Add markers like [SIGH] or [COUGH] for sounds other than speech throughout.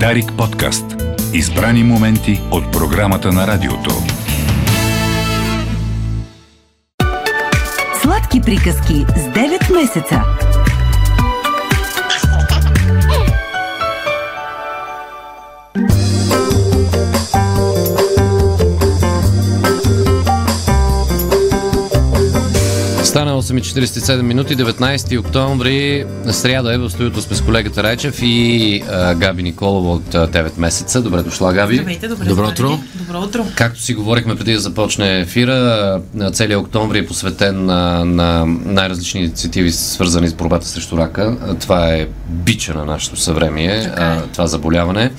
Дарик подкаст. Избрани моменти от програмата на радиото. Сладки приказки с 9 месеца. Стана 8.47 минути, 19 октомври, сряда е в студиото сме с колегата Райчев и а, Габи Николова от а, 9 месеца. Добре дошла, Габи. Здравейте, добре. Добро утро. Добро утро. Както си говорихме преди да започне ефира, целият октомври е посветен на, на най-различни инициативи, свързани с борбата срещу рака. Това е бича на нашето съвремие, е. а, това заболяване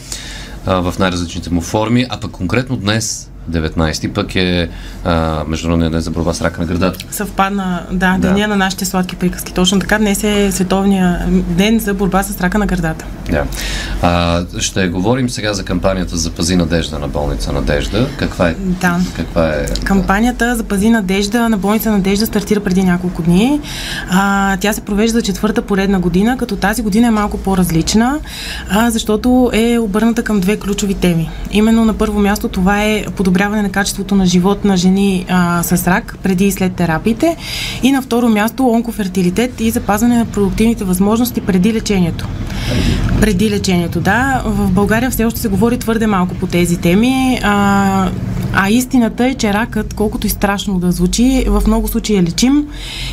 а, в най-различните му форми, а пък конкретно днес 19 пък е а, Международния ден за борба с рака на гърдата. Съвпадна, да, Да. деня на нашите сладки приказки. Точно така, днес е световния ден за борба с рака на гърдата. Да. А, ще говорим сега за кампанията за пази надежда на болница Надежда. Каква е? Да. Каква е? Кампанията за пази надежда на болница Надежда стартира преди няколко дни. А, тя се провежда за четвърта поредна година, като тази година е малко по-различна, а, защото е обърната към две ключови теми. Именно на първо място това е подобряване на качеството на живот на жени а, с рак преди и след терапиите и на второ място онкофертилитет и запазване на продуктивните възможности преди лечението. Преди лечението, да. В България все още се говори твърде малко по тези теми. А, а истината е, че ракът, колкото и страшно да звучи, в много случаи е лечим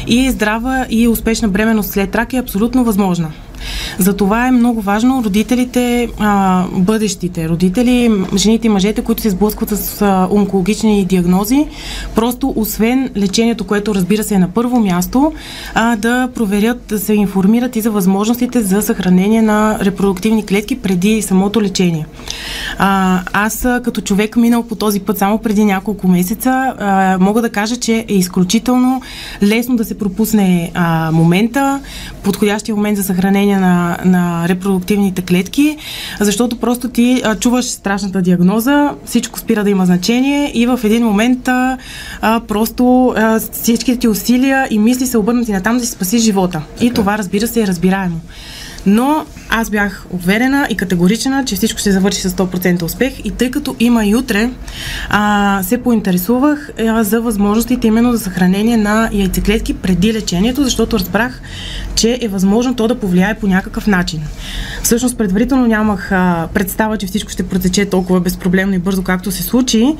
и здрава и успешна бременност след рак е абсолютно възможна. Затова е много важно родителите, а, бъдещите родители, жените и мъжете, които се сблъскват с а, онкологични диагнози, просто освен лечението, което разбира се е на първо място, а, да проверят, да се информират и за възможностите за съхранение на репродуктивни клетки преди самото лечение. А, аз като човек минал по този път само преди няколко месеца, а, мога да кажа, че е изключително лесно да се пропусне а, момента, подходящия момент за съхранение на, на репродуктивните клетки, защото просто ти а, чуваш страшната диагноза, всичко спира да има значение и в един момент а, а, просто а, всичките ти усилия и мисли се обърнати на там да си спаси живота. И това разбира се е разбираемо. Но аз бях уверена и категорична, че всичко ще завърши с 100% успех и тъй като има и утре, а, се поинтересувах а, за възможностите именно за съхранение на яйцеклетки преди лечението, защото разбрах, че е възможно то да повлияе по някакъв начин. Всъщност предварително нямах а, представа, че всичко ще протече толкова безпроблемно и бързо, както се случи,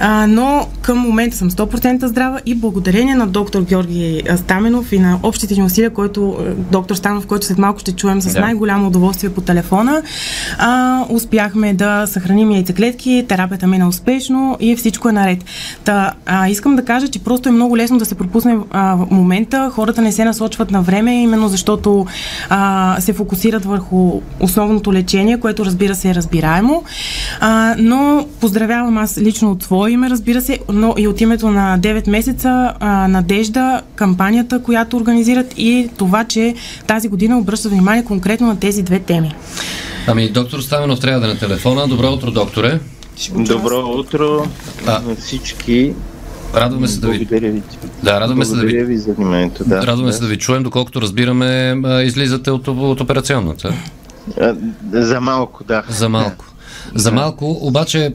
а, но към момента съм 100% здрава и благодарение на доктор Георги Стаменов и на общите ни усилия, който доктор Стаменов, който след малко ще чуем с Да. най-голямо удоволствие по телефона, а, успяхме да съхраним яйцеклетки, терапията мина успешно и всичко е наред. Та, а, искам да кажа, че просто е много лесно да се пропусне а, в момента. Хората не се насочват на време, именно защото а, се фокусират върху основното лечение, което разбира се е разбираемо. А, но поздравявам аз лично от свое име, разбира се, но и от името на 9 месеца а, Надежда, кампанията, която организират и това, че тази година обръща внимание конкретно на тези две теми. Ами, доктор Стаменов трябва да е на телефона. Добро утро, докторе. Добро утро А. на всички. Радваме се да ви... Ви. Да, радваме се да ви... ви за вниманието. Да. Радваме се да ви чуем, доколкото разбираме, излизате от, от операционната. За малко, да. За малко. За малко, обаче,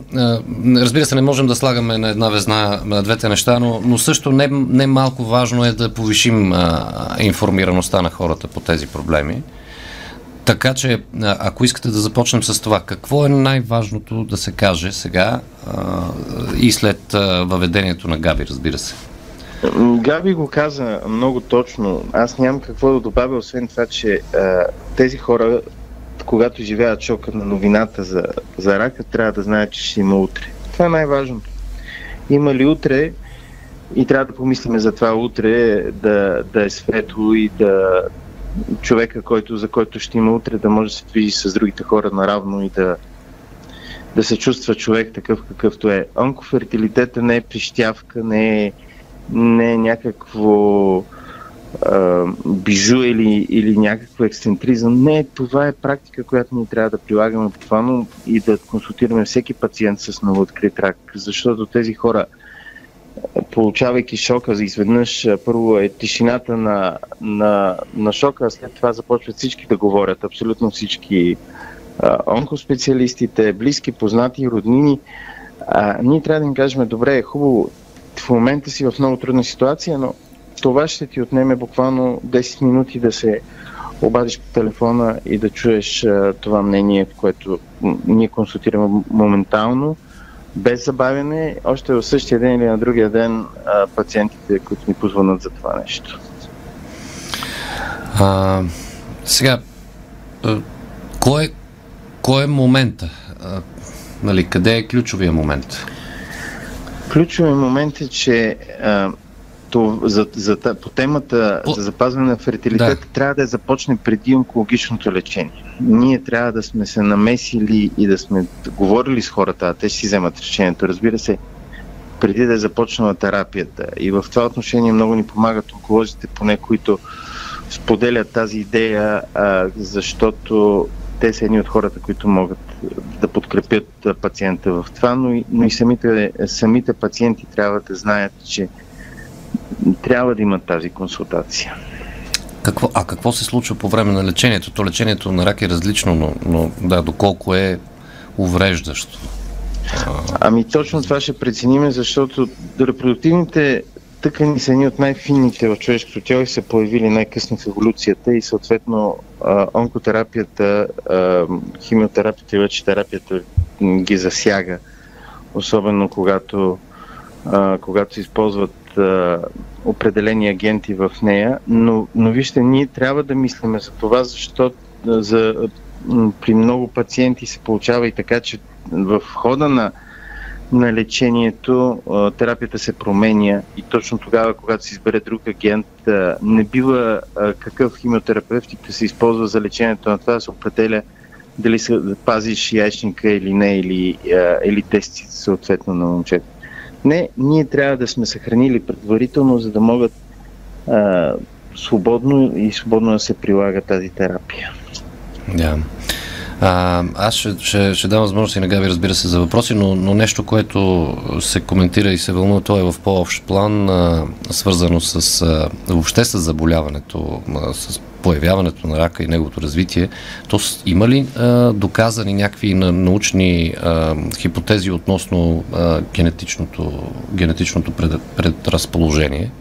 разбира се, не можем да слагаме на една везна двете неща, но, но също не, не малко важно е да повишим а, информираността на хората по тези проблеми. Така че, ако искате да започнем с това, какво е най-важното да се каже сега и след въведението на Габи, разбира се? Габи го каза много точно. Аз нямам какво да добавя, освен това, че тези хора, когато живеят шока на новината за, за рака, трябва да знаят, че ще има утре. Това е най-важното. Има ли утре и трябва да помислиме за това утре да, да е светло и да човека, който, за който ще има утре, да може да се движи с другите хора наравно и да, да се чувства човек такъв какъвто е. Онкофертилитета не е прищявка, не е, не е някакво а, бижу или, или някакво ексцентризъм. Не, това е практика, която ние трябва да прилагаме буквално и да консултираме всеки пациент с новооткрит рак, защото тези хора получавайки шока за изведнъж, първо е тишината на, на, на шока, а след това започват всички да говорят, абсолютно всички а, онкоспециалистите, близки, познати, роднини, а, ние трябва да им кажем, добре, е хубаво, в момента си в много трудна ситуация, но това ще ти отнеме буквално 10 минути да се обадиш по телефона и да чуеш а, това мнение, което ние консултираме моментално, без забавяне, още в същия ден или на другия ден а, пациентите, които ни позвонят за това нещо. А, сега, кой е, кой е момента? А, нали, къде е ключовия момент? Ключовият момент е, че а, то, за, за, по темата По... за запазване на фертилитет да. трябва да започне преди онкологичното лечение. Ние трябва да сме се намесили и да сме говорили с хората, а те ще си вземат решението. Разбира се, преди да е започнала терапията. И в това отношение много ни помагат онколозите, поне които споделят тази идея, а, защото те са едни от хората, които могат да подкрепят пациента в това, но и, но и самите, самите пациенти трябва да знаят, че трябва да имат тази консултация. Какво, а какво се случва по време на лечението? То лечението на рак е различно, но, но да, доколко е увреждащо? Ами точно това ще прецениме, защото репродуктивните тъкани са едни от най-финните в човешкото тяло и са появили най-късно в еволюцията и съответно онкотерапията, химиотерапията и вече терапията ги засяга, особено когато, когато се използват определени агенти в нея. Но, но вижте, ние трябва да мислиме за това, защото за, при много пациенти се получава и така, че в хода на на лечението терапията се променя и точно тогава, когато се избере друг агент, не бива какъв химиотерапевтик се използва за лечението на това, да се определя дали се да пазиш яйчника или не, или, или тестите съответно на момчета. Не, ние трябва да сме съхранили предварително, за да могат а, свободно и свободно да се прилага тази терапия. Да. Yeah. Аз ще, ще, ще дам възможност и на Габи, разбира се, за въпроси, но, но нещо, което се коментира и се вълнува, то е в по-общ план, а, свързано с а, въобще с заболяването, а, с появяването на рака и неговото развитие. То има ли а, доказани някакви научни а, хипотези относно а, генетичното, генетичното пред, предразположение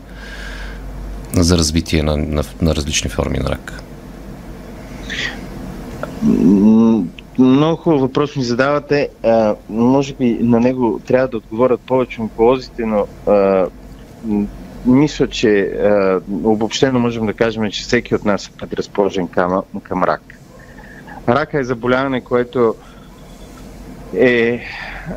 за развитие на, на, на различни форми на рак? Много хубав въпрос ми задавате. А, може би на него трябва да отговорят повече онколозите, но а, мисля, че а, обобщено можем да кажем, че всеки от нас е предразположен към, към рак. Рака е заболяване, което е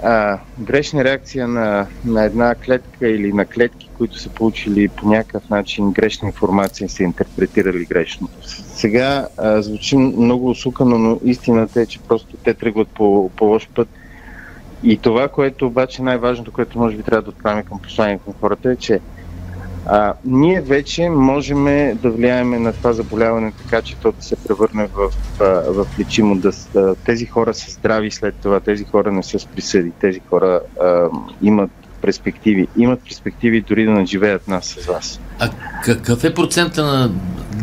а, грешна реакция на, на една клетка или на клетки, които са получили по някакъв начин грешна информация и са интерпретирали грешно. Сега а, звучи много усукано, но истината е, че просто те тръгват по, по лош път. И това, което обаче най-важното, което може би трябва да отправим към послание към хората е, че а, ние вече можем да влияем на това заболяване така, че то да се превърне в, в лечимо. Да, тези хора са здрави след това, тези хора не са с присъди, тези хора а, имат перспективи. Имат перспективи дори да наживеят нас с вас. А какъв е процента на,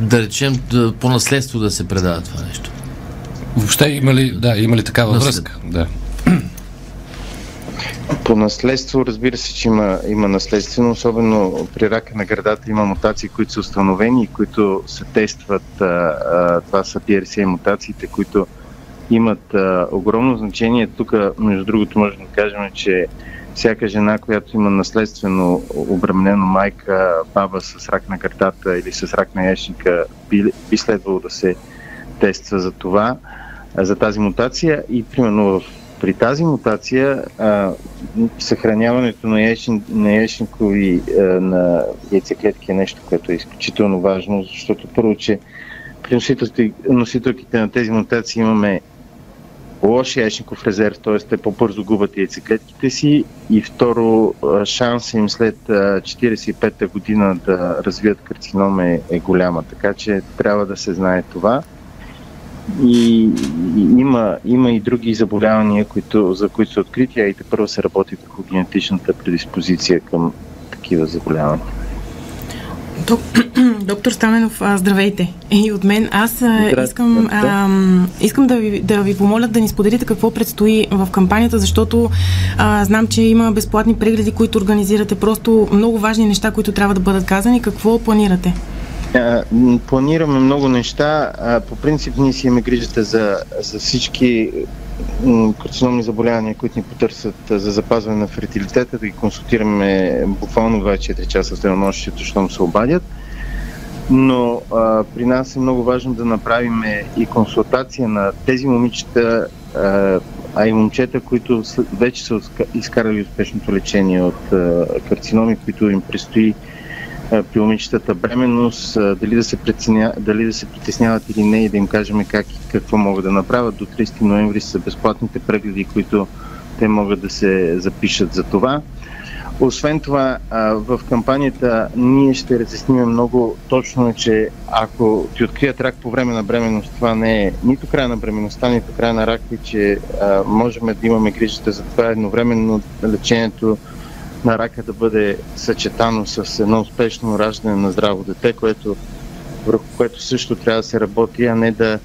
да речем, по наследство да се предава това нещо? Въобще има ли, да, има ли такава Наслед... връзка? Да. По наследство, разбира се, че има, има наследствено, особено при рака на градата има мутации, които са установени и които се тестват. А, а, това са PRCA мутациите, които имат а, огромно значение. Тук, между другото, можем да кажем, че всяка жена, която има наследствено обременено майка, баба с рак на гърдата или с рак на яшника, би, би следвало да се тества за това, за тази мутация и примерно в при тази мутация а, съхраняването на, яйчин, на яйчникови а, на яйцеклетки е нещо, което е изключително важно, защото първо, че при носителките на тези мутации имаме лош яйчников резерв, т.е. те по-бързо губят яйцеклетките си и второ шанса им след 45-та година да развият карцином е, е голяма, така че трябва да се знае това. И, и има, има и други заболявания, които, за които са открити, а и те първо се работи върху генетичната предиспозиция към такива заболявания. [CLEARS THROAT] Доктор Стаменов, здравейте. И от мен аз искам, а, искам да, ви, да ви помоля да ни споделите какво предстои в кампанията, защото а, знам, че има безплатни прегледи, които организирате. Просто много важни неща, които трябва да бъдат казани. Какво планирате? Планираме много неща. По принцип ние си имаме грижата за, за всички карциномни заболявания, които ни потърсят за запазване на фертилитета, да ги консултираме буквално 24 часа в денонощието, щом се обадят. Но а, при нас е много важно да направим и консултация на тези момичета, а, а и момчета, които вече са изкарали успешното лечение от а, карциноми, които им предстои при момичетата бременност, дали да, се преценя, дали да се притесняват или не и да им кажем как и какво могат да направят. До 30 ноември са безплатните прегледи, които те могат да се запишат за това. Освен това, в кампанията ние ще разясним много точно, че ако ти открият рак по време на бременност, това не е нито края на бременността, нито края на рак, и че можем да имаме грижата за това едновременно лечението на рака да бъде съчетано с едно успешно раждане на здраво дете, което, върху което също трябва да се работи, а не да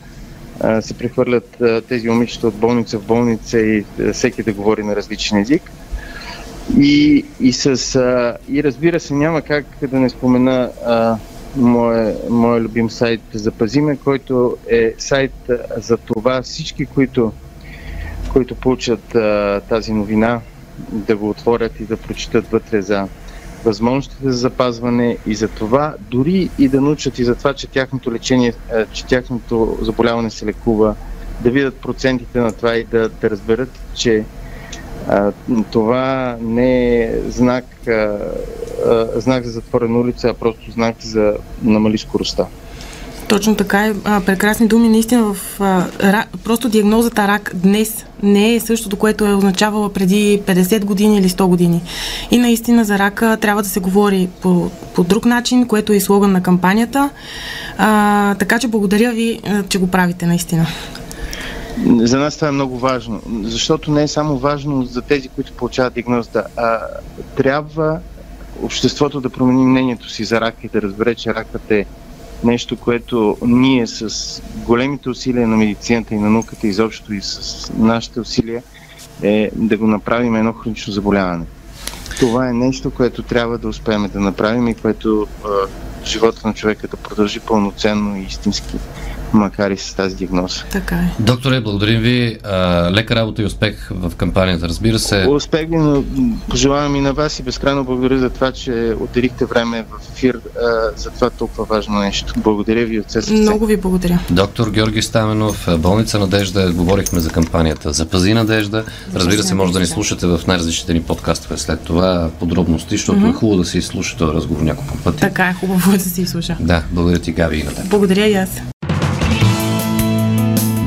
се прехвърлят тези момичета от болница в болница и всеки да говори на различен език. И, и, с, и разбира се, няма как да не спомена а, моя любим сайт Запазиме, който е сайт за това всички, които, които получат а, тази новина, да го отворят и да прочитат вътре за възможностите за запазване и за това, дори и да научат и за това, че тяхното лечение, е, че тяхното заболяване се лекува, да видят процентите на това и да, да разберат, че а, това не е знак, а, а, знак за затворена улица, а просто знак за намали скоростта. Точно така е. Прекрасни думи. Наистина в а, просто диагнозата рак днес не е същото, което е означавала преди 50 години или 100 години. И наистина за рака трябва да се говори по, по друг начин, което е и слоган на кампанията. А, така че благодаря ви, че го правите наистина. За нас това е много важно, защото не е само важно за тези, които получават диагнозата, а трябва обществото да промени мнението си за рака и да разбере, че ракът е нещо, което ние с големите усилия на медицината и на науката изобщо и с нашите усилия е да го направим едно хронично заболяване. Това е нещо, което трябва да успеем да направим и което е, живота на човека да продължи пълноценно и истински макар и с тази диагноза. Така е. Докторе, благодарим ви. лека работа и успех в кампанията, разбира се. Успех ви, но пожелавам и на вас и безкрайно благодаря за това, че отделихте време в ефир за това толкова важно нещо. Благодаря ви от сърце. Много ви благодаря. Доктор Георги Стаменов, болница Надежда, говорихме за кампанията за Пази Надежда. Разбира се, може да ни слушате в най-различните ни подкастове след това подробности, защото mm-hmm. е хубаво да се изслуша този разговор няколко пъти. Така е, хубаво да се изслуша. Да, благодаря ти, Габи. Благодаря и аз.